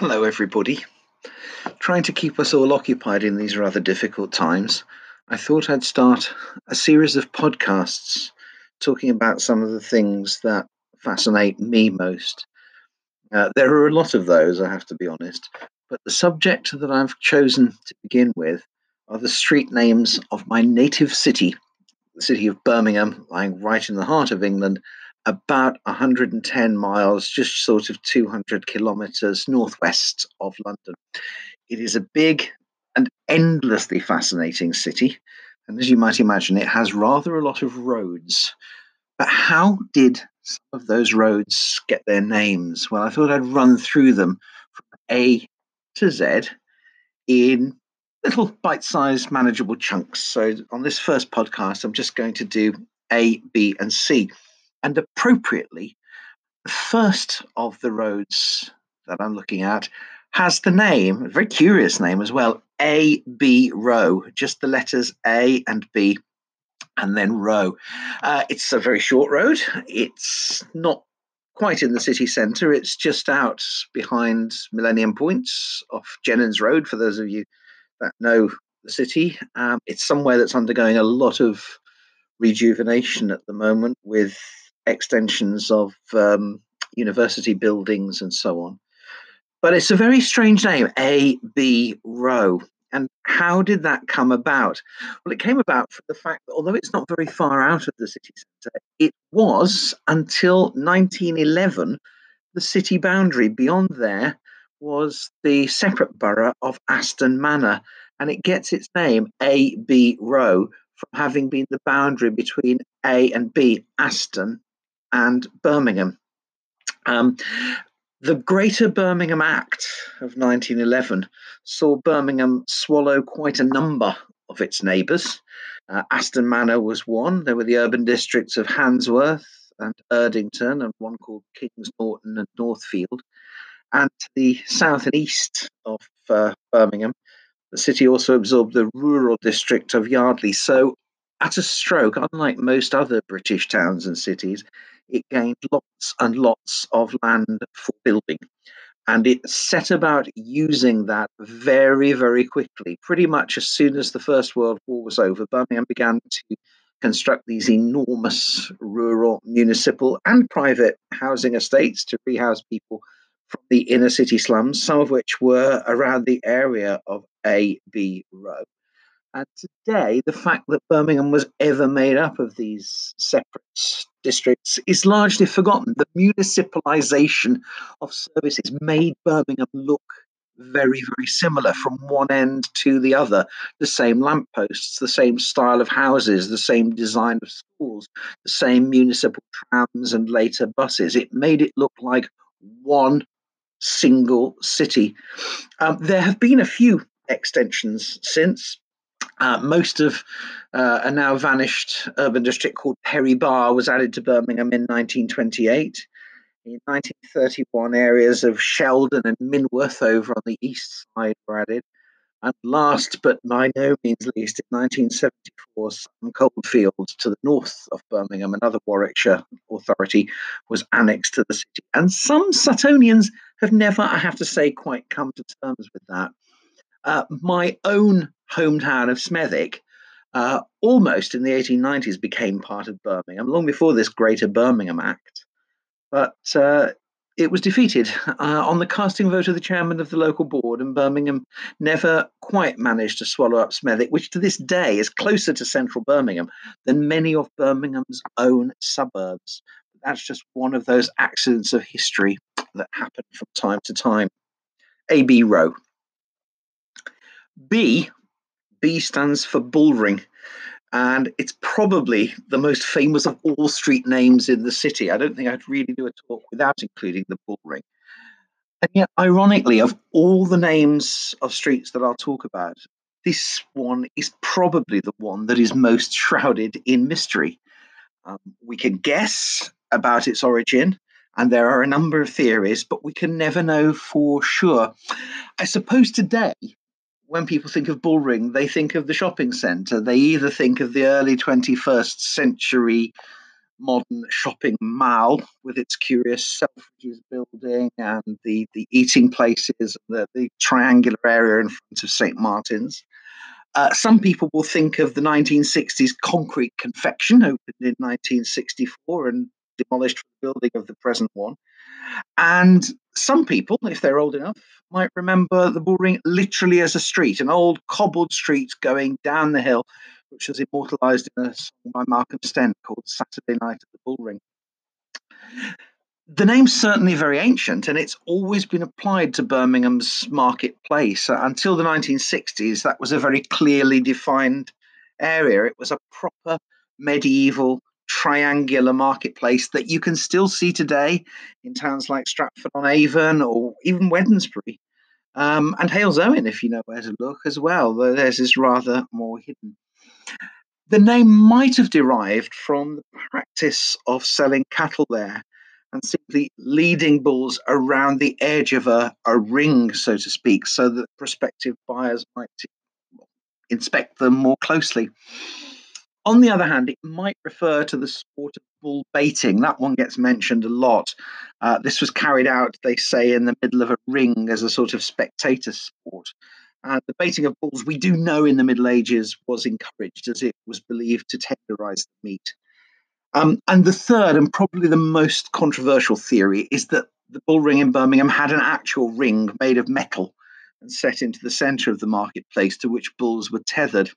Hello, everybody. Trying to keep us all occupied in these rather difficult times, I thought I'd start a series of podcasts talking about some of the things that fascinate me most. Uh, there are a lot of those, I have to be honest, but the subject that I've chosen to begin with are the street names of my native city, the city of Birmingham, lying right in the heart of England, about 110 miles, just sort of 200 kilometers northwest of London. It is a big and endlessly fascinating city. And as you might imagine, it has rather a lot of roads. But how did some of those roads get their names? Well, I thought I'd run through them from A to Z in little bite sized, manageable chunks. So on this first podcast, I'm just going to do A, B, and C. And appropriately, the first of the roads that I'm looking at has the name, a very curious name as well, A B Row, just the letters A and B and then Row. Uh, it's a very short road. It's not quite in the city centre. It's just out behind Millennium Points off Jennens Road, for those of you that know the city. Um, it's somewhere that's undergoing a lot of rejuvenation at the moment with extensions of um, university buildings and so on. But it's a very strange name, A B Row. And how did that come about? Well, it came about from the fact that although it's not very far out of the city centre, it was until 1911 the city boundary. Beyond there was the separate borough of Aston Manor, and it gets its name, A B Row, from having been the boundary between A and B, Aston and Birmingham. Um, the Greater Birmingham Act of 1911 saw Birmingham swallow quite a number of its neighbours. Uh, Aston Manor was one. There were the urban districts of Handsworth and Erdington, and one called Kings Norton and Northfield. And to the south and east of uh, Birmingham, the city also absorbed the rural district of Yardley. So, at a stroke, unlike most other British towns and cities, it gained lots and lots of land for building. And it set about using that very, very quickly. Pretty much as soon as the First World War was over, Birmingham began to construct these enormous rural, municipal, and private housing estates to rehouse people from the inner city slums, some of which were around the area of A, B Row. And today, the fact that Birmingham was ever made up of these separate districts is largely forgotten. The municipalisation of services made Birmingham look very, very similar from one end to the other. The same lampposts, the same style of houses, the same design of schools, the same municipal trams and later buses. It made it look like one single city. Um, there have been a few extensions since. Uh, most of uh, a now vanished urban district called Perry Barr was added to Birmingham in 1928. In 1931, areas of Sheldon and Minworth over on the east side were added. And last but by no means least, in 1974, Sutton Coldfield to the north of Birmingham, another Warwickshire authority, was annexed to the city. And some Suttonians have never, I have to say, quite come to terms with that. Uh, my own hometown of Smethwick, uh, almost in the 1890s, became part of Birmingham, long before this Greater Birmingham Act. But uh, it was defeated uh, on the casting vote of the chairman of the local board, and Birmingham never quite managed to swallow up Smethwick, which to this day is closer to central Birmingham than many of Birmingham's own suburbs. That's just one of those accidents of history that happen from time to time. AB Row. B, B stands for Bullring, and it's probably the most famous of all street names in the city. I don't think I'd really do a talk without including the Bullring. And yet, ironically, of all the names of streets that I'll talk about, this one is probably the one that is most shrouded in mystery. Um, we can guess about its origin, and there are a number of theories, but we can never know for sure. I suppose today when people think of Bullring, they think of the shopping centre. They either think of the early 21st century modern shopping mall with its curious Selfridges building and the, the eating places, the, the triangular area in front of St. Martin's. Uh, some people will think of the 1960s concrete confection, opened in 1964 and demolished for the building of the present one. And some people, if they're old enough, might remember the Bullring literally as a street, an old cobbled street going down the hill which was immortalised in a song by Malcolm Stent called Saturday Night at the Bullring. The name's certainly very ancient and it's always been applied to Birmingham's marketplace. Uh, until the 1960s, that was a very clearly defined area. It was a proper medieval triangular marketplace that you can still see today in towns like Stratford on Avon or even Wednesbury. Um, and Halesowen, if you know where to look as well, though theirs is rather more hidden. The name might have derived from the practice of selling cattle there and simply leading bulls around the edge of a, a ring, so to speak, so that prospective buyers might inspect them more closely. On the other hand, it might refer to the sport of bull baiting. That one gets mentioned a lot. Uh, this was carried out, they say, in the middle of a ring as a sort of spectator sport. And the baiting of bulls, we do know in the Middle Ages, was encouraged as it was believed to tenderize the meat. Um, and the third, and probably the most controversial theory, is that the bull ring in Birmingham had an actual ring made of metal set into the center of the marketplace to which bulls were tethered.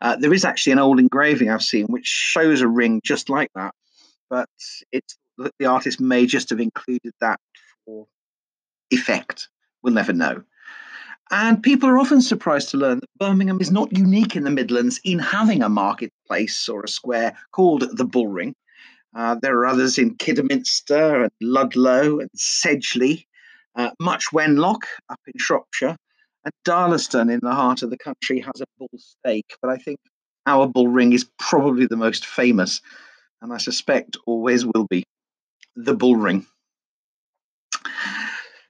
Uh, there is actually an old engraving I've seen which shows a ring just like that, but it's the artist may just have included that for effect. We'll never know. And people are often surprised to learn that Birmingham is not unique in the Midlands in having a marketplace or a square called the Bullring. Uh, there are others in Kidderminster and Ludlow and Sedgley, uh, much Wenlock up in Shropshire, and Darlaston in the heart of the country has a bull stake. But I think our bull ring is probably the most famous, and I suspect always will be the bull ring.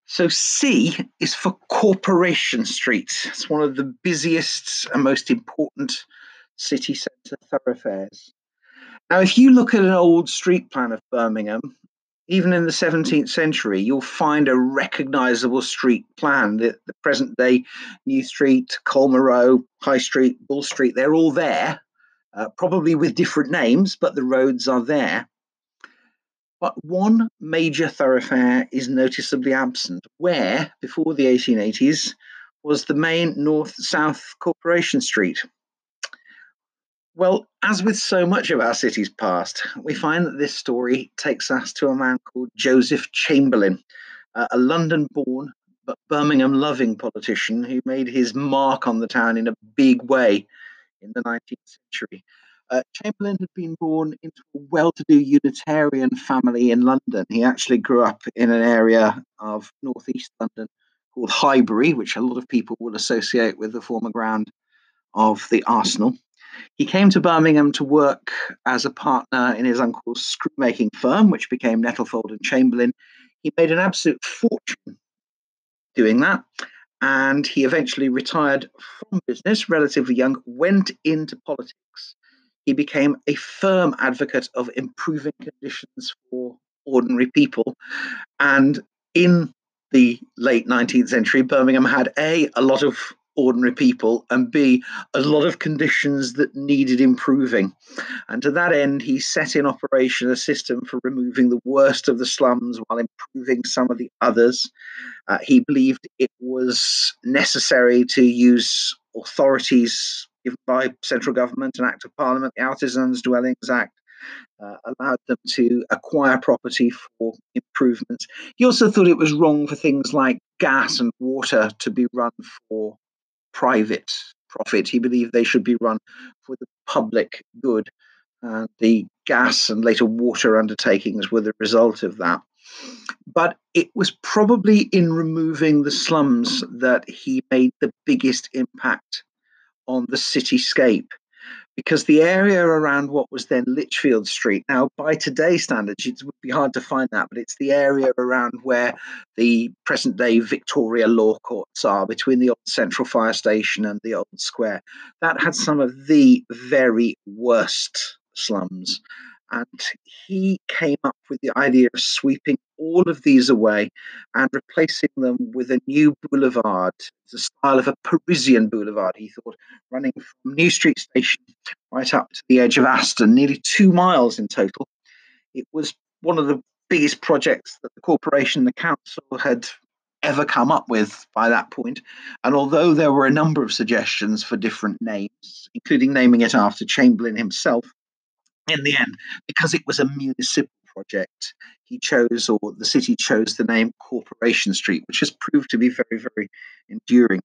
So C is for Corporation Street. It's one of the busiest and most important city centre thoroughfares. Now, if you look at an old street plan of Birmingham, even in the 17th century, you'll find a recognisable street plan. The, the present day New Street, Colmore Row, High Street, Bull Street, they're all there, uh, probably with different names, but the roads are there. But one major thoroughfare is noticeably absent, where, before the 1880s, was the main north south Corporation Street. Well, as with so much of our city's past, we find that this story takes us to a man called Joseph Chamberlain, uh, a London born but Birmingham loving politician who made his mark on the town in a big way in the 19th century. Uh, Chamberlain had been born into a well to do Unitarian family in London. He actually grew up in an area of northeast London called Highbury, which a lot of people will associate with the former ground of the Arsenal. He came to Birmingham to work as a partner in his uncle's screw making firm, which became Nettlefold and Chamberlain. He made an absolute fortune doing that. And he eventually retired from business relatively young, went into politics, he became a firm advocate of improving conditions for ordinary people. And in the late 19th century, Birmingham had A, a lot of ordinary people, and B, a lot of conditions that needed improving. And to that end, he set in operation a system for removing the worst of the slums while improving some of the others. Uh, he believed it was necessary to use authorities given by central government, an act of parliament, the Artisans Dwellings Act, uh, allowed them to acquire property for improvements. He also thought it was wrong for things like gas and water to be run for private profit. He believed they should be run for the public good. The gas and later water undertakings were the result of that. But it was probably in removing the slums that he made the biggest impact on the cityscape because the area around what was then Lichfield Street, now by today's standards, it would be hard to find that, but it's the area around where the present day Victoria Law Courts are, between the old Central Fire Station and the old square. That had some of the very worst slums. And he came up with the idea of sweeping all of these away and replacing them with a new boulevard, the style of a Parisian boulevard, he thought, running from New Street Station right up to the edge of Aston, nearly two miles in total. It was one of the biggest projects that the corporation, the council, had ever come up with by that point. And although there were a number of suggestions for different names, including naming it after Chamberlain himself, in the end, because it was a municipal project, he chose, or the city chose, the name Corporation Street, which has proved to be very, very enduring.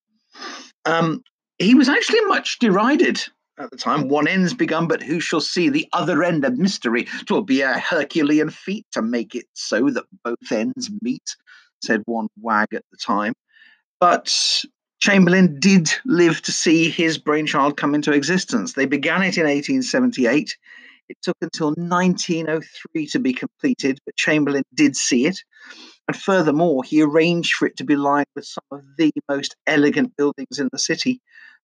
Um, he was actually much derided at the time. One end's begun, but who shall see the other end of mystery? Twill be a Herculean feat to make it so that both ends meet, said one wag at the time. But Chamberlain did live to see his brainchild come into existence. They began it in 1878. It took until 1903 to be completed, but Chamberlain did see it. And furthermore, he arranged for it to be lined with some of the most elegant buildings in the city,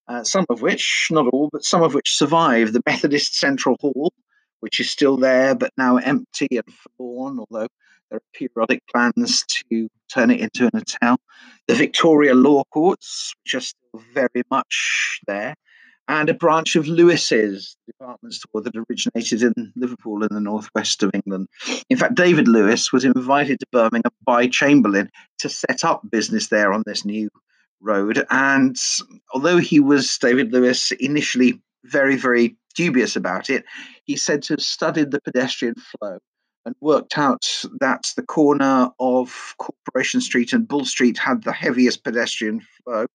uh, some of which, not all, but some of which survive. The Methodist Central Hall, which is still there but now empty and forlorn, although there are periodic plans to turn it into an hotel. The Victoria Law Courts, which are still very much there and a branch of Lewis's department store that originated in Liverpool in the northwest of England. In fact, David Lewis was invited to Birmingham by Chamberlain to set up business there on this new road. And although he was, David Lewis, initially very, very dubious about it, he said to have studied the pedestrian flow and worked out that the corner of Corporation Street and Bull Street had the heaviest pedestrian flow.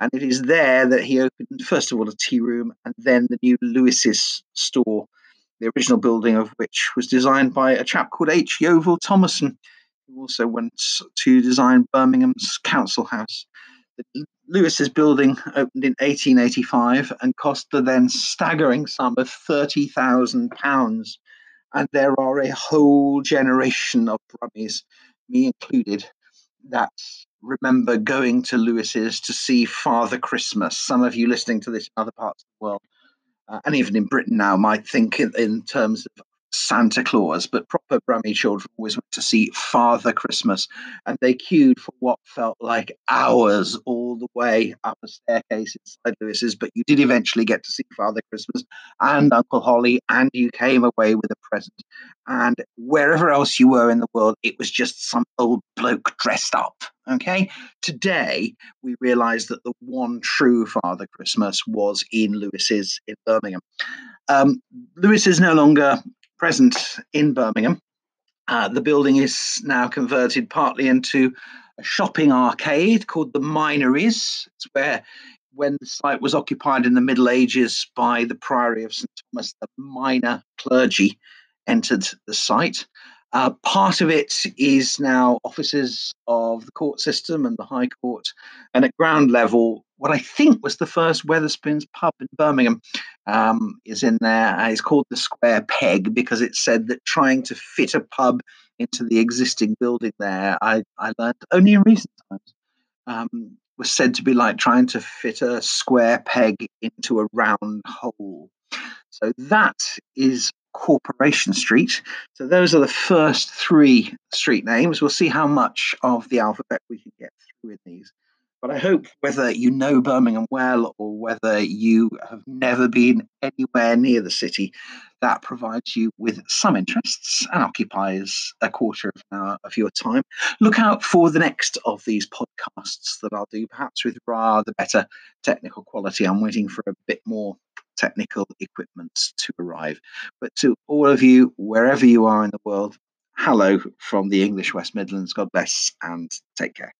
And it is there that he opened, first of all, a tea room and then the new Lewis's store, the original building of which was designed by a chap called H. Yeoville Thomason, who also went to design Birmingham's Council House. The Lewis's building opened in 1885 and cost the then staggering sum of £30,000. And there are a whole generation of Brummies, me included, that remember going to Lewis's to see Father Christmas. Some of you listening to this in other parts of the world, uh, and even in Britain now, might think in, in terms of Santa Claus, but proper Brummie children always went to see Father Christmas, and they queued for what felt like hours all the way up a staircase inside Lewis's. But you did eventually get to see Father Christmas and Uncle Holly, and you came away with a present. And wherever else you were in the world, it was just some old bloke dressed up. Okay. Today, we realize that the one true Father Christmas was in Lewis's in Birmingham. Um, Lewis is no longer present in Birmingham. Uh, the building is now converted partly into a shopping arcade called the Minories. It's where, when the site was occupied in the Middle Ages by the Priory of St Thomas, the minor clergy entered the site. Uh, part of it is now offices of the court system and the High Court. And at ground level, what I think was the first Wetherspoons pub in Birmingham um, is in there. Uh, it's called the Square Peg because it said that trying to fit a pub into the existing building there, I, I learned only in recent times, um, was said to be like trying to fit a square peg into a round hole. So that is Corporation Street. So those are the first three street names. We'll see how much of the alphabet we can get through in these. But I hope whether you know Birmingham well or whether you have never been anywhere near the city, that provides you with some interests and occupies a quarter of an hour of your time. Look out for the next of these podcasts that I'll do, perhaps with rather better technical quality. I'm waiting for a bit more technical equipment to arrive. But to all of you, wherever you are in the world, hello from the English West Midlands. God bless and take care.